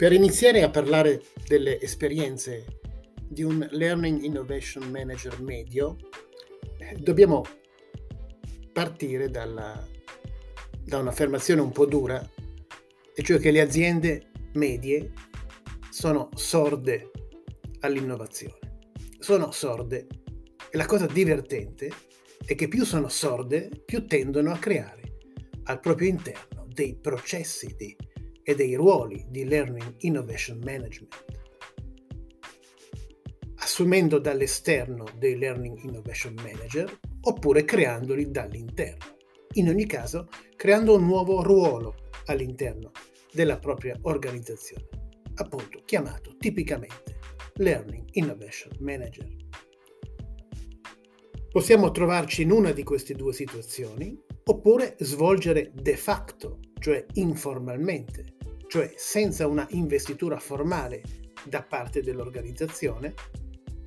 Per iniziare a parlare delle esperienze di un Learning Innovation Manager medio, dobbiamo partire dalla, da un'affermazione un po' dura, e cioè che le aziende medie sono sorde all'innovazione. Sono sorde e la cosa divertente è che più sono sorde, più tendono a creare al proprio interno dei processi di e dei ruoli di Learning Innovation Management, assumendo dall'esterno dei Learning Innovation Manager oppure creandoli dall'interno. In ogni caso, creando un nuovo ruolo all'interno della propria organizzazione, appunto chiamato tipicamente Learning Innovation Manager. Possiamo trovarci in una di queste due situazioni oppure svolgere de facto cioè informalmente, cioè senza una investitura formale da parte dell'organizzazione,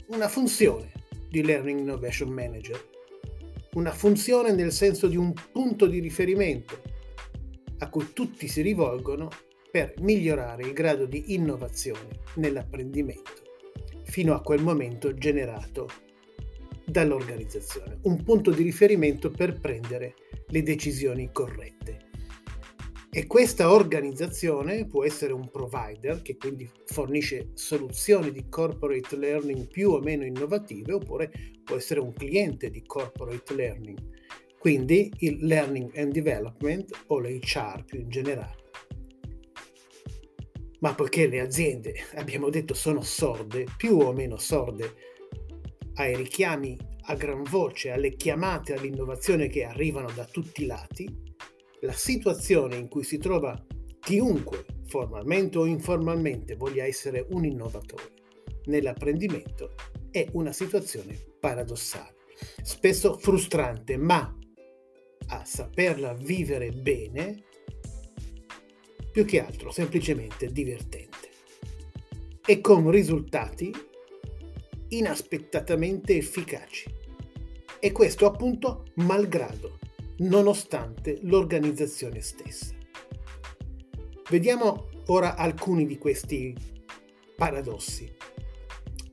una funzione di Learning Innovation Manager, una funzione nel senso di un punto di riferimento a cui tutti si rivolgono per migliorare il grado di innovazione nell'apprendimento fino a quel momento generato dall'organizzazione, un punto di riferimento per prendere le decisioni corrette. E questa organizzazione può essere un provider che quindi fornisce soluzioni di corporate learning più o meno innovative oppure può essere un cliente di corporate learning, quindi il learning and development o l'HR più in generale. Ma poiché le aziende, abbiamo detto, sono sorde, più o meno sorde, ai richiami a gran voce, alle chiamate all'innovazione che arrivano da tutti i lati, la situazione in cui si trova chiunque, formalmente o informalmente, voglia essere un innovatore nell'apprendimento è una situazione paradossale, spesso frustrante, ma a saperla vivere bene, più che altro semplicemente divertente. E con risultati inaspettatamente efficaci. E questo appunto malgrado nonostante l'organizzazione stessa. Vediamo ora alcuni di questi paradossi.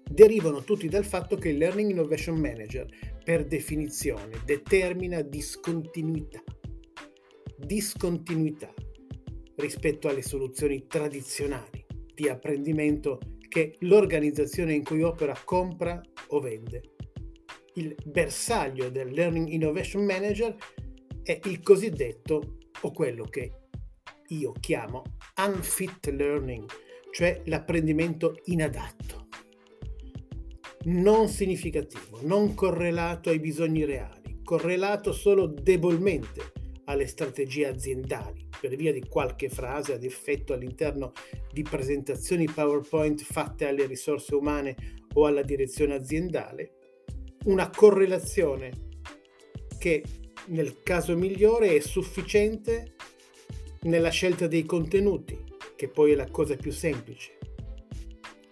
Derivano tutti dal fatto che il Learning Innovation Manager, per definizione, determina discontinuità. Discontinuità rispetto alle soluzioni tradizionali di apprendimento che l'organizzazione in cui opera compra o vende. Il bersaglio del Learning Innovation Manager è il cosiddetto, o quello che io chiamo unfit learning, cioè l'apprendimento inadatto, non significativo, non correlato ai bisogni reali, correlato solo debolmente alle strategie aziendali per via di qualche frase ad effetto all'interno di presentazioni PowerPoint fatte alle risorse umane o alla direzione aziendale, una correlazione che nel caso migliore è sufficiente nella scelta dei contenuti, che poi è la cosa più semplice,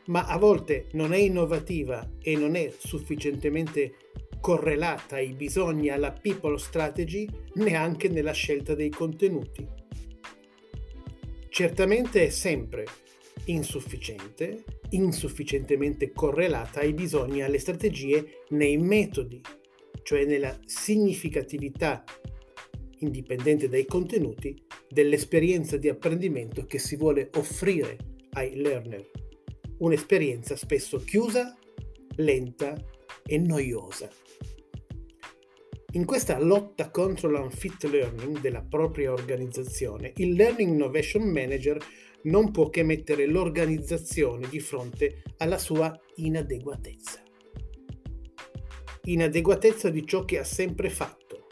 ma a volte non è innovativa e non è sufficientemente correlata ai bisogni, alla people strategy, neanche nella scelta dei contenuti. Certamente è sempre insufficiente, insufficientemente correlata ai bisogni alle strategie nei metodi cioè nella significatività indipendente dai contenuti dell'esperienza di apprendimento che si vuole offrire ai learner. Un'esperienza spesso chiusa, lenta e noiosa. In questa lotta contro l'unfit learning della propria organizzazione, il Learning Innovation Manager non può che mettere l'organizzazione di fronte alla sua inadeguatezza inadeguatezza di ciò che ha sempre fatto,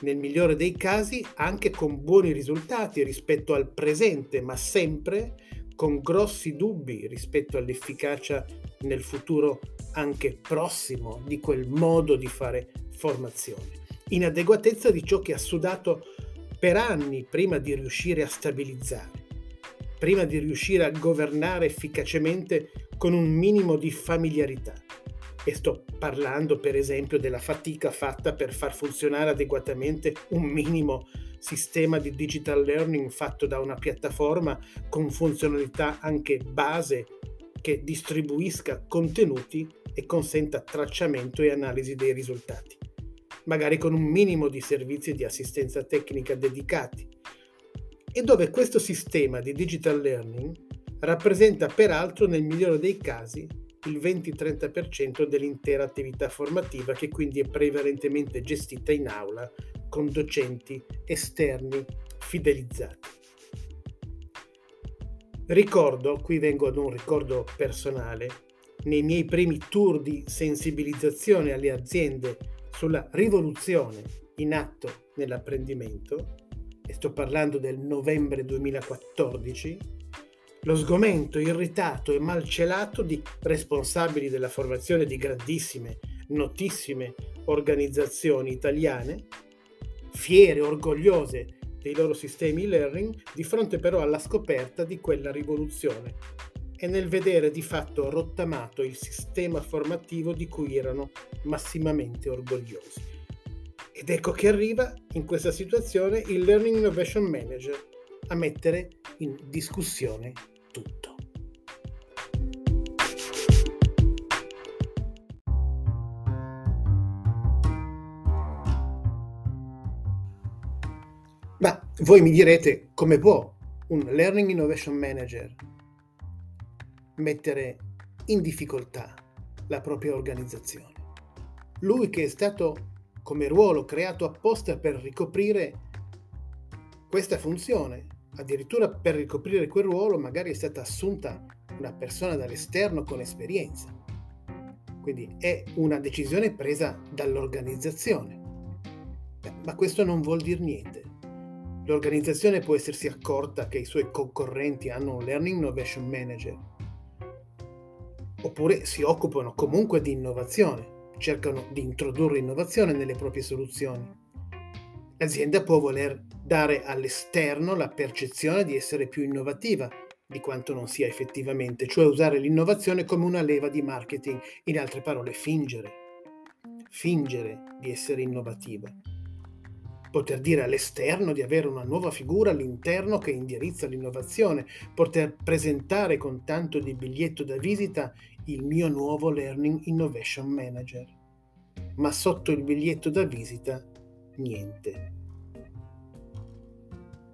nel migliore dei casi anche con buoni risultati rispetto al presente, ma sempre con grossi dubbi rispetto all'efficacia nel futuro anche prossimo di quel modo di fare formazione. Inadeguatezza di ciò che ha sudato per anni prima di riuscire a stabilizzare, prima di riuscire a governare efficacemente con un minimo di familiarità e sto parlando per esempio della fatica fatta per far funzionare adeguatamente un minimo sistema di digital learning fatto da una piattaforma con funzionalità anche base che distribuisca contenuti e consenta tracciamento e analisi dei risultati, magari con un minimo di servizi di assistenza tecnica dedicati, e dove questo sistema di digital learning rappresenta peraltro nel migliore dei casi il 20-30% dell'intera attività formativa che quindi è prevalentemente gestita in aula con docenti esterni fidelizzati. Ricordo, qui vengo ad un ricordo personale, nei miei primi tour di sensibilizzazione alle aziende sulla rivoluzione in atto nell'apprendimento, e sto parlando del novembre 2014, lo sgomento irritato e malcelato di responsabili della formazione di grandissime, notissime organizzazioni italiane, fiere, orgogliose dei loro sistemi e-learning, di fronte però alla scoperta di quella rivoluzione e nel vedere di fatto rottamato il sistema formativo di cui erano massimamente orgogliosi. Ed ecco che arriva in questa situazione il Learning Innovation Manager a mettere in discussione tutto. Ma voi mi direte come può un Learning Innovation Manager mettere in difficoltà la propria organizzazione. Lui che è stato come ruolo creato apposta per ricoprire questa funzione, addirittura per ricoprire quel ruolo magari è stata assunta una persona dall'esterno con esperienza. Quindi è una decisione presa dall'organizzazione. Ma questo non vuol dire niente. L'organizzazione può essersi accorta che i suoi concorrenti hanno un Learning Innovation Manager, oppure si occupano comunque di innovazione, cercano di introdurre innovazione nelle proprie soluzioni. L'azienda può voler dare all'esterno la percezione di essere più innovativa di quanto non sia effettivamente, cioè usare l'innovazione come una leva di marketing, in altre parole fingere, fingere di essere innovativa. Poter dire all'esterno di avere una nuova figura all'interno che indirizza l'innovazione, poter presentare con tanto di biglietto da visita il mio nuovo Learning Innovation Manager. Ma sotto il biglietto da visita niente.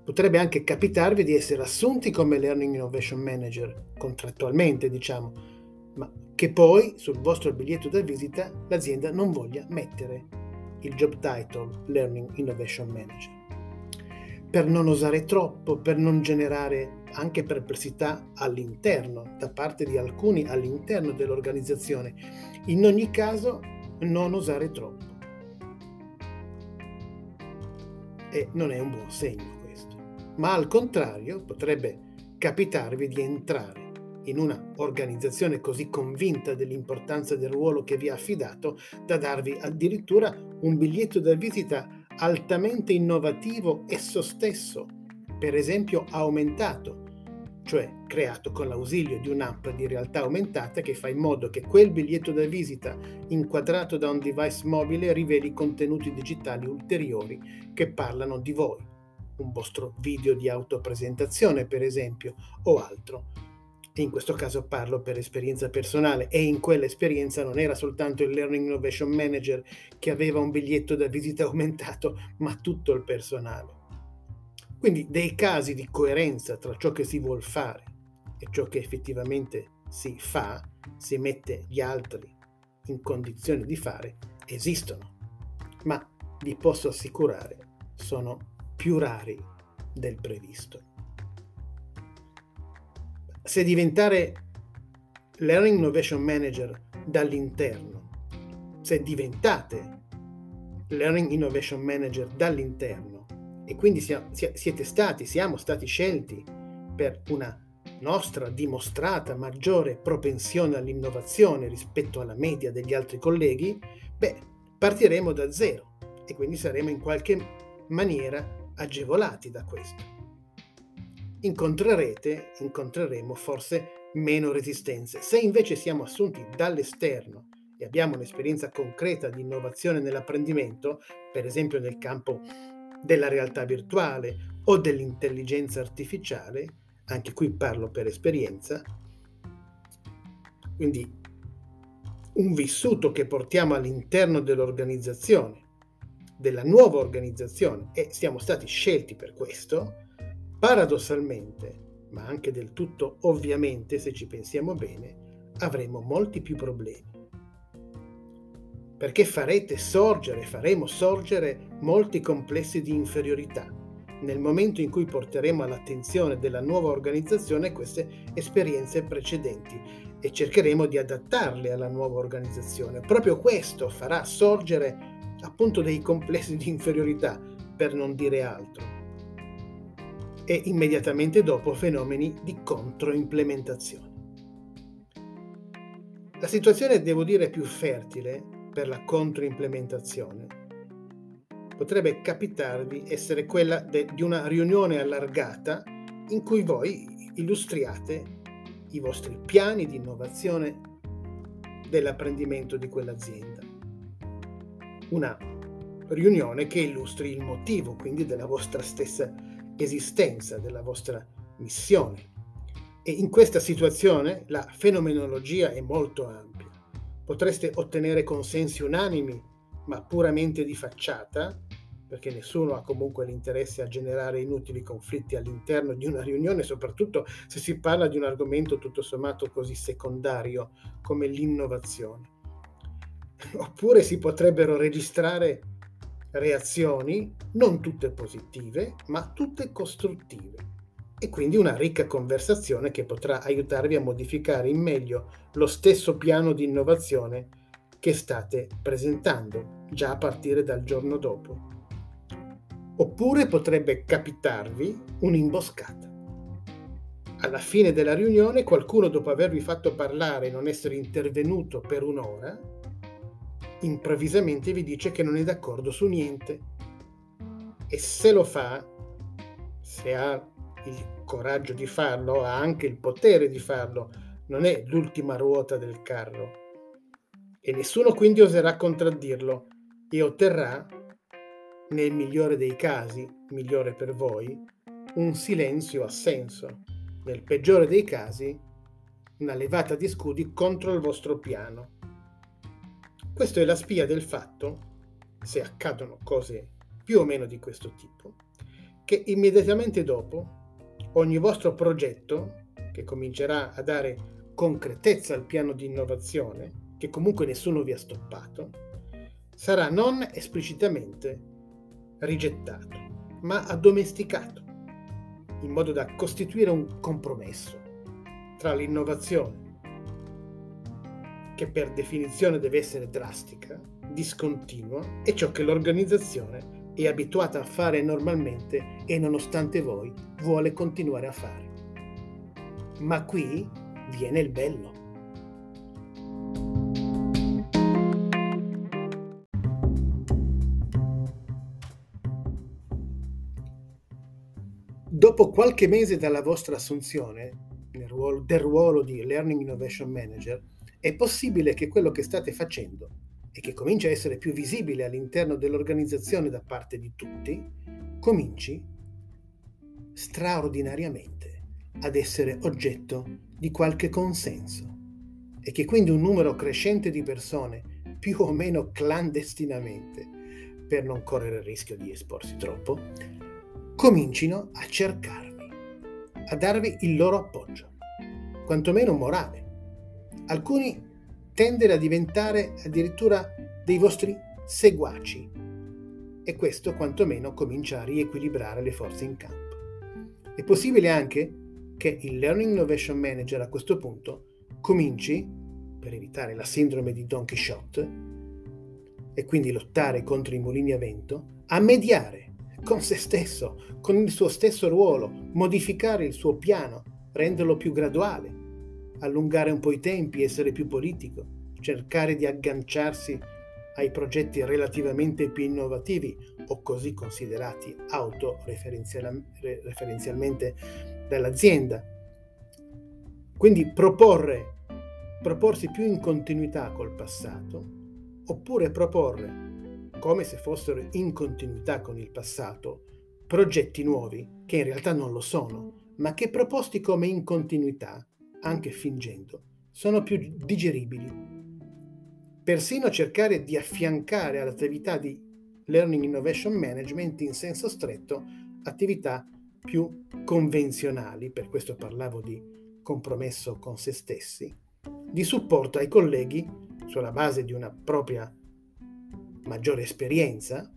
Potrebbe anche capitarvi di essere assunti come Learning Innovation Manager, contrattualmente diciamo, ma che poi sul vostro biglietto da visita l'azienda non voglia mettere il job title Learning Innovation Manager. Per non osare troppo, per non generare anche perplessità all'interno, da parte di alcuni all'interno dell'organizzazione. In ogni caso, non osare troppo. E non è un buon segno ma al contrario potrebbe capitarvi di entrare in una organizzazione così convinta dell'importanza del ruolo che vi ha affidato da darvi addirittura un biglietto da visita altamente innovativo esso stesso, per esempio aumentato, cioè creato con l'ausilio di un'app di realtà aumentata che fa in modo che quel biglietto da visita inquadrato da un device mobile riveli contenuti digitali ulteriori che parlano di voi un vostro video di autopresentazione, per esempio, o altro. E in questo caso parlo per esperienza personale e in quell'esperienza non era soltanto il Learning Innovation Manager che aveva un biglietto da visita aumentato, ma tutto il personale. Quindi dei casi di coerenza tra ciò che si vuole fare e ciò che effettivamente si fa, si mette gli altri in condizione di fare, esistono. Ma vi posso assicurare, sono più rari del previsto. Se diventare Learning Innovation Manager dall'interno, se diventate Learning Innovation Manager dall'interno e quindi siete stati, siamo stati scelti per una nostra dimostrata maggiore propensione all'innovazione rispetto alla media degli altri colleghi, beh, partiremo da zero e quindi saremo in qualche maniera agevolati da questo. Incontrerete, incontreremo forse meno resistenze. Se invece siamo assunti dall'esterno e abbiamo un'esperienza concreta di innovazione nell'apprendimento, per esempio nel campo della realtà virtuale o dell'intelligenza artificiale, anche qui parlo per esperienza, quindi un vissuto che portiamo all'interno dell'organizzazione, della nuova organizzazione, e siamo stati scelti per questo, paradossalmente, ma anche del tutto ovviamente, se ci pensiamo bene, avremo molti più problemi. Perché farete sorgere, faremo sorgere molti complessi di inferiorità nel momento in cui porteremo all'attenzione della nuova organizzazione queste esperienze precedenti e cercheremo di adattarle alla nuova organizzazione. Proprio questo farà sorgere appunto dei complessi di inferiorità, per non dire altro. E immediatamente dopo fenomeni di controimplementazione. La situazione, devo dire, più fertile per la controimplementazione potrebbe capitarvi essere quella de- di una riunione allargata in cui voi illustriate i vostri piani di innovazione dell'apprendimento di quell'azienda. Una riunione che illustri il motivo quindi della vostra stessa esistenza, della vostra missione. E in questa situazione la fenomenologia è molto ampia. Potreste ottenere consensi unanimi, ma puramente di facciata, perché nessuno ha comunque l'interesse a generare inutili conflitti all'interno di una riunione, soprattutto se si parla di un argomento tutto sommato così secondario come l'innovazione. Oppure si potrebbero registrare reazioni non tutte positive, ma tutte costruttive e quindi una ricca conversazione che potrà aiutarvi a modificare in meglio lo stesso piano di innovazione che state presentando già a partire dal giorno dopo. Oppure potrebbe capitarvi un'imboscata. Alla fine della riunione qualcuno dopo avervi fatto parlare e non essere intervenuto per un'ora, improvvisamente vi dice che non è d'accordo su niente. E se lo fa, se ha il coraggio di farlo, ha anche il potere di farlo, non è l'ultima ruota del carro. E nessuno quindi oserà contraddirlo e otterrà nel migliore dei casi, migliore per voi, un silenzio assenso, nel peggiore dei casi, una levata di scudi contro il vostro piano. Questo è la spia del fatto, se accadono cose più o meno di questo tipo, che immediatamente dopo ogni vostro progetto, che comincerà a dare concretezza al piano di innovazione, che comunque nessuno vi ha stoppato, sarà non esplicitamente rigettato, ma addomesticato, in modo da costituire un compromesso tra l'innovazione, che per definizione deve essere drastica, discontinua, e ciò che l'organizzazione è abituata a fare normalmente e nonostante voi vuole continuare a fare. Ma qui viene il bello. Dopo qualche mese dalla vostra assunzione ruolo, del ruolo di Learning Innovation Manager, è possibile che quello che state facendo e che comincia a essere più visibile all'interno dell'organizzazione da parte di tutti, cominci straordinariamente ad essere oggetto di qualche consenso e che quindi un numero crescente di persone, più o meno clandestinamente, per non correre il rischio di esporsi troppo, comincino a cercarvi, a darvi il loro appoggio, quantomeno morale. Alcuni tendono a diventare addirittura dei vostri seguaci e questo quantomeno comincia a riequilibrare le forze in campo. È possibile anche che il Learning Innovation Manager a questo punto cominci, per evitare la sindrome di Don Quixote, e quindi lottare contro i mulini a vento, a mediare con se stesso, con il suo stesso ruolo, modificare il suo piano, renderlo più graduale, allungare un po' i tempi, essere più politico, cercare di agganciarsi ai progetti relativamente più innovativi o così considerati autoreferenzialmente dall'azienda. Quindi proporre, proporsi più in continuità col passato, oppure proporre come se fossero in continuità con il passato, progetti nuovi che in realtà non lo sono, ma che proposti come in continuità, anche fingendo, sono più digeribili. Persino cercare di affiancare all'attività di Learning Innovation Management in senso stretto attività più convenzionali, per questo parlavo di compromesso con se stessi, di supporto ai colleghi sulla base di una propria maggiore esperienza,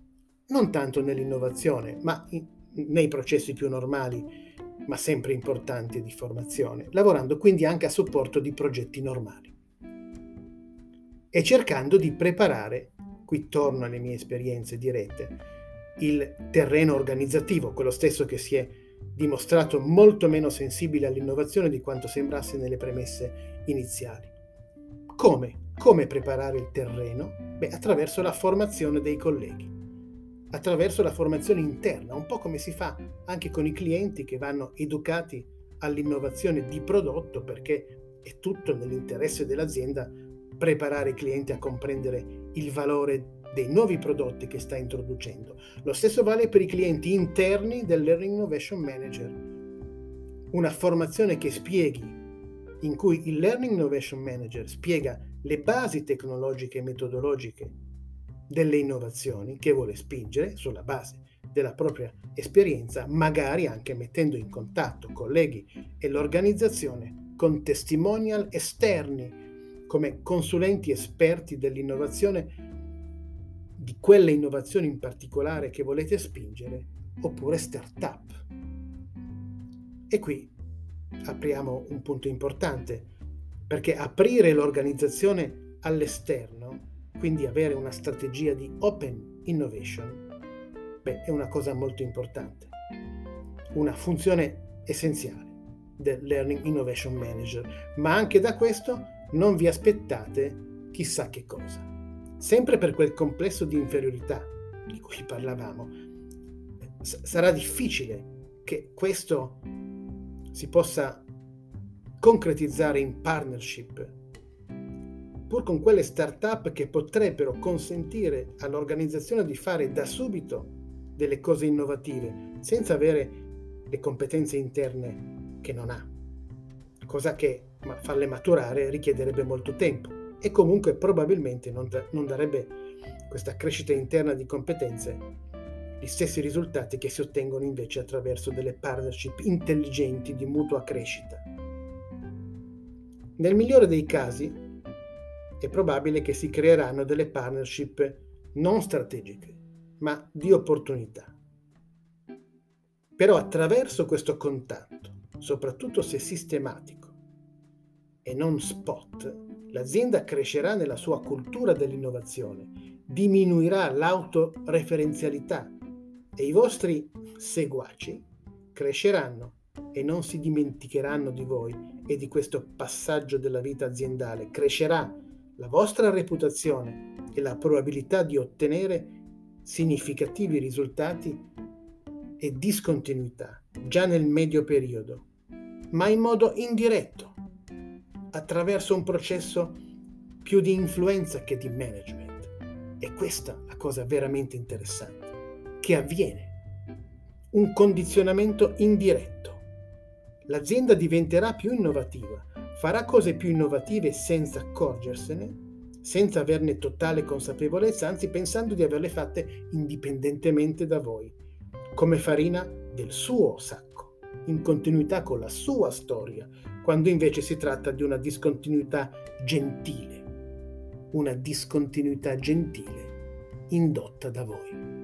non tanto nell'innovazione, ma in, nei processi più normali, ma sempre importanti di formazione, lavorando quindi anche a supporto di progetti normali. E cercando di preparare, qui torno alle mie esperienze dirette, il terreno organizzativo, quello stesso che si è dimostrato molto meno sensibile all'innovazione di quanto sembrasse nelle premesse iniziali. Come? Come preparare il terreno? Beh, attraverso la formazione dei colleghi, attraverso la formazione interna, un po' come si fa anche con i clienti che vanno educati all'innovazione di prodotto perché è tutto nell'interesse dell'azienda preparare i clienti a comprendere il valore dei nuovi prodotti che sta introducendo. Lo stesso vale per i clienti interni del Learning Innovation Manager. Una formazione che spieghi, in cui il Learning Innovation Manager spiega le basi tecnologiche e metodologiche delle innovazioni che vuole spingere sulla base della propria esperienza, magari anche mettendo in contatto colleghi e l'organizzazione con testimonial esterni come consulenti esperti dell'innovazione di quelle innovazioni in particolare che volete spingere oppure startup. E qui apriamo un punto importante, perché aprire l'organizzazione all'esterno, quindi avere una strategia di open innovation, beh, è una cosa molto importante, una funzione essenziale del Learning Innovation Manager, ma anche da questo non vi aspettate chissà che cosa. Sempre per quel complesso di inferiorità di cui parlavamo, s- sarà difficile che questo si possa concretizzare in partnership, pur con quelle start-up che potrebbero consentire all'organizzazione di fare da subito delle cose innovative, senza avere le competenze interne che non ha, cosa che farle maturare richiederebbe molto tempo e comunque probabilmente non, non darebbe questa crescita interna di competenze gli stessi risultati che si ottengono invece attraverso delle partnership intelligenti di mutua crescita. Nel migliore dei casi è probabile che si creeranno delle partnership non strategiche, ma di opportunità. Però attraverso questo contatto, soprattutto se sistematico e non spot, L'azienda crescerà nella sua cultura dell'innovazione, diminuirà l'autoreferenzialità e i vostri seguaci cresceranno e non si dimenticheranno di voi e di questo passaggio della vita aziendale. Crescerà la vostra reputazione e la probabilità di ottenere significativi risultati e discontinuità già nel medio periodo, ma in modo indiretto attraverso un processo più di influenza che di management. E questa è la cosa veramente interessante, che avviene. Un condizionamento indiretto. L'azienda diventerà più innovativa, farà cose più innovative senza accorgersene, senza averne totale consapevolezza, anzi pensando di averle fatte indipendentemente da voi, come farina del suo sacco, in continuità con la sua storia, quando invece si tratta di una discontinuità gentile, una discontinuità gentile indotta da voi.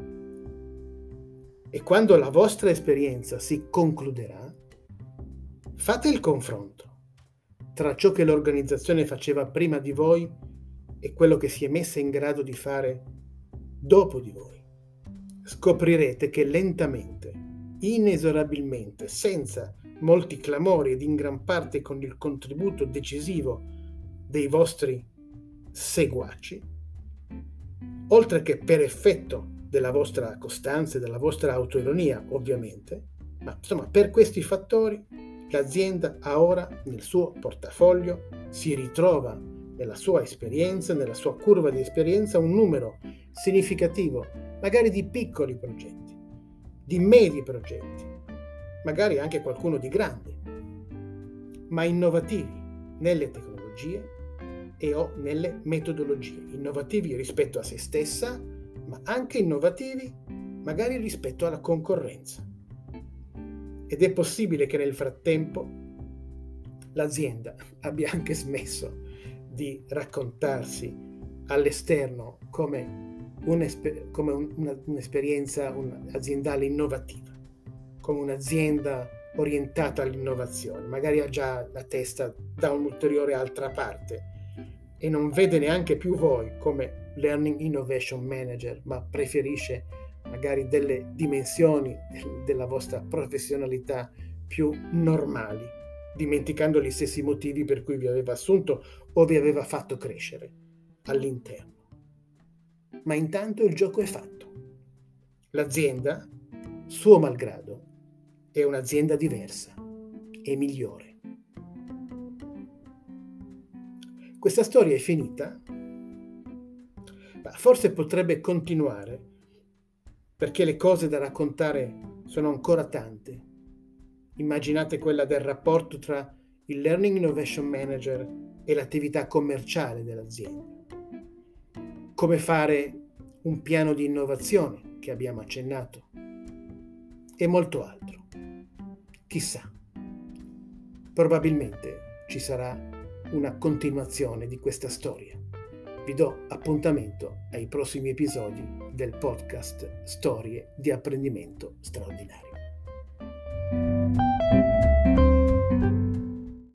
E quando la vostra esperienza si concluderà, fate il confronto tra ciò che l'organizzazione faceva prima di voi e quello che si è messa in grado di fare dopo di voi. Scoprirete che lentamente, inesorabilmente, senza molti clamori ed in gran parte con il contributo decisivo dei vostri seguaci, oltre che per effetto della vostra costanza e della vostra autoironia, ovviamente, ma insomma per questi fattori l'azienda ha ora nel suo portafoglio, si ritrova nella sua esperienza, nella sua curva di esperienza, un numero significativo, magari di piccoli progetti, di medi progetti, magari anche qualcuno di grande, ma innovativi nelle tecnologie e o nelle metodologie, innovativi rispetto a se stessa, ma anche innovativi magari rispetto alla concorrenza. Ed è possibile che nel frattempo l'azienda abbia anche smesso di raccontarsi all'esterno come, un'esper- come un, un'esperienza un, aziendale innovativa, come un'azienda orientata all'innovazione, magari ha già la testa da un'ulteriore altra parte e non vede neanche più voi come Learning Innovation Manager, ma preferisce magari delle dimensioni della vostra professionalità più normali, dimenticando gli stessi motivi per cui vi aveva assunto o vi aveva fatto crescere all'interno. Ma intanto il gioco è fatto. L'azienda, suo malgrado, è un'azienda diversa e migliore. Questa storia è finita? Forse potrebbe continuare perché le cose da raccontare sono ancora tante. Immaginate quella del rapporto tra il Learning Innovation Manager e l'attività commerciale dell'azienda. Come fare un piano di innovazione che abbiamo accennato e molto altro. Chissà, probabilmente ci sarà una continuazione di questa storia. Vi do appuntamento ai prossimi episodi del podcast Storie di apprendimento straordinario.